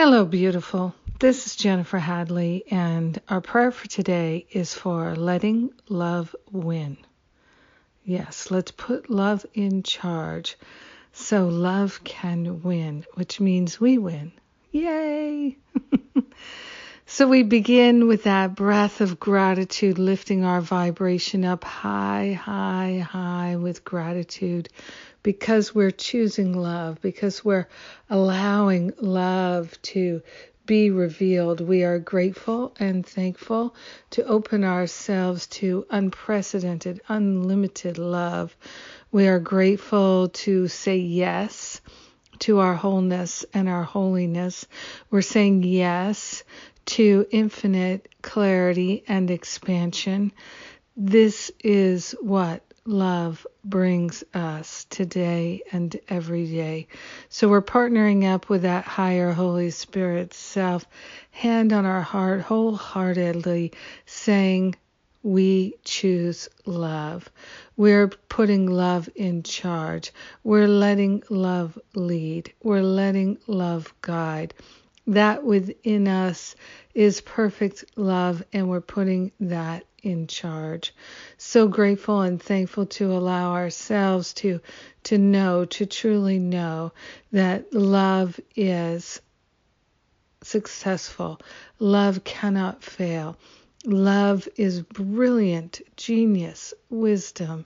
Hello, beautiful. This is Jennifer Hadley, and our prayer for today is for letting love win. Yes, let's put love in charge so love can win, which means we win. Yay! so we begin with that breath of gratitude, lifting our vibration up high, high, high with gratitude because we're choosing love, because we're allowing love to be revealed. We are grateful and thankful to open ourselves to unprecedented, unlimited love. We are grateful to say yes to our wholeness and our holiness. We're saying yes to infinite clarity and expansion. This is what love brings us today and every day. So we're partnering up with that higher Holy Spirit self, hand on our heart, wholeheartedly saying, we choose love. We're putting love in charge. We're letting love lead. We're letting love guide. That within us is perfect love, and we're putting that in charge. So grateful and thankful to allow ourselves to to know, to truly know that love is successful. Love cannot fail. Love is brilliant, genius, wisdom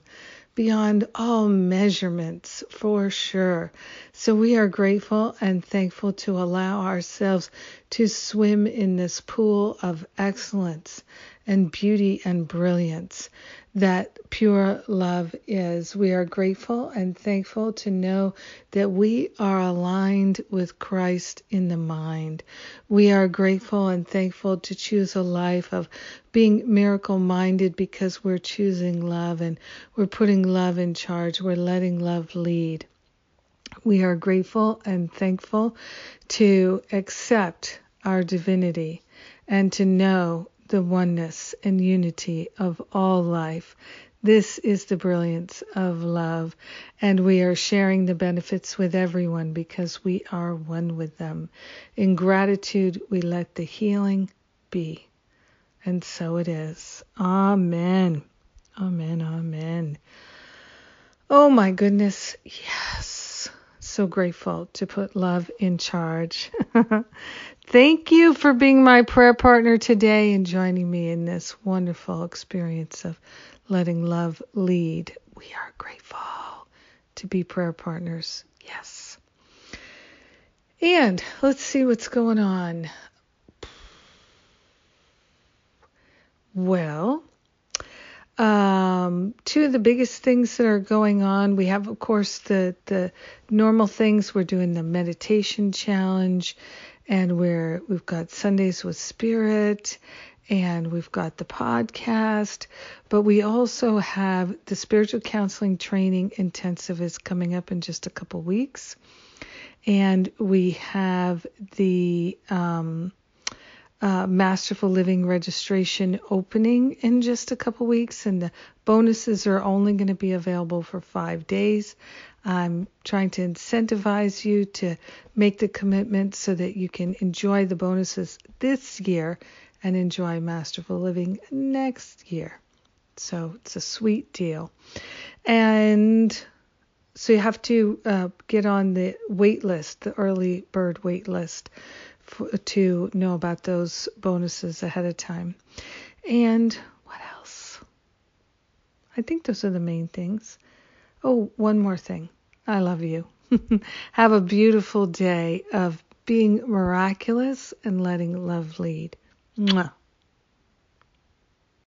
beyond all measurements for sure. So we are grateful and thankful to allow ourselves to swim in this pool of excellence and beauty and brilliance that pure love is. We are grateful and thankful to know that we are aligned with Christ in the mind. We are grateful and thankful to choose a life of being miracle minded because we're choosing love and we're putting love in charge. We're letting love lead. We are grateful and thankful to accept our divinity and to know the oneness and unity of all life. This is the brilliance of love, and we are sharing the benefits with everyone because we are one with them. In gratitude, we let the healing be. And so it is. Amen. Amen. Amen. Oh my goodness. Yes. So grateful to put love in charge. Thank you for being my prayer partner today and joining me in this wonderful experience of letting love lead. We are grateful to be prayer partners. Yes. And let's see what's going on. Well, uh, um, two of the biggest things that are going on, we have, of course, the the normal things. We're doing the meditation challenge, and we're we've got Sundays with Spirit and we've got the podcast, but we also have the spiritual counseling training intensive is coming up in just a couple weeks. And we have the um, uh, Masterful Living registration opening in just a couple weeks, and the bonuses are only going to be available for five days. I'm trying to incentivize you to make the commitment so that you can enjoy the bonuses this year and enjoy Masterful Living next year. So it's a sweet deal. And so you have to uh, get on the wait list, the early bird wait list, to know about those bonuses ahead of time. And what else? I think those are the main things. Oh, one more thing. I love you. Have a beautiful day of being miraculous and letting love lead. Mwah.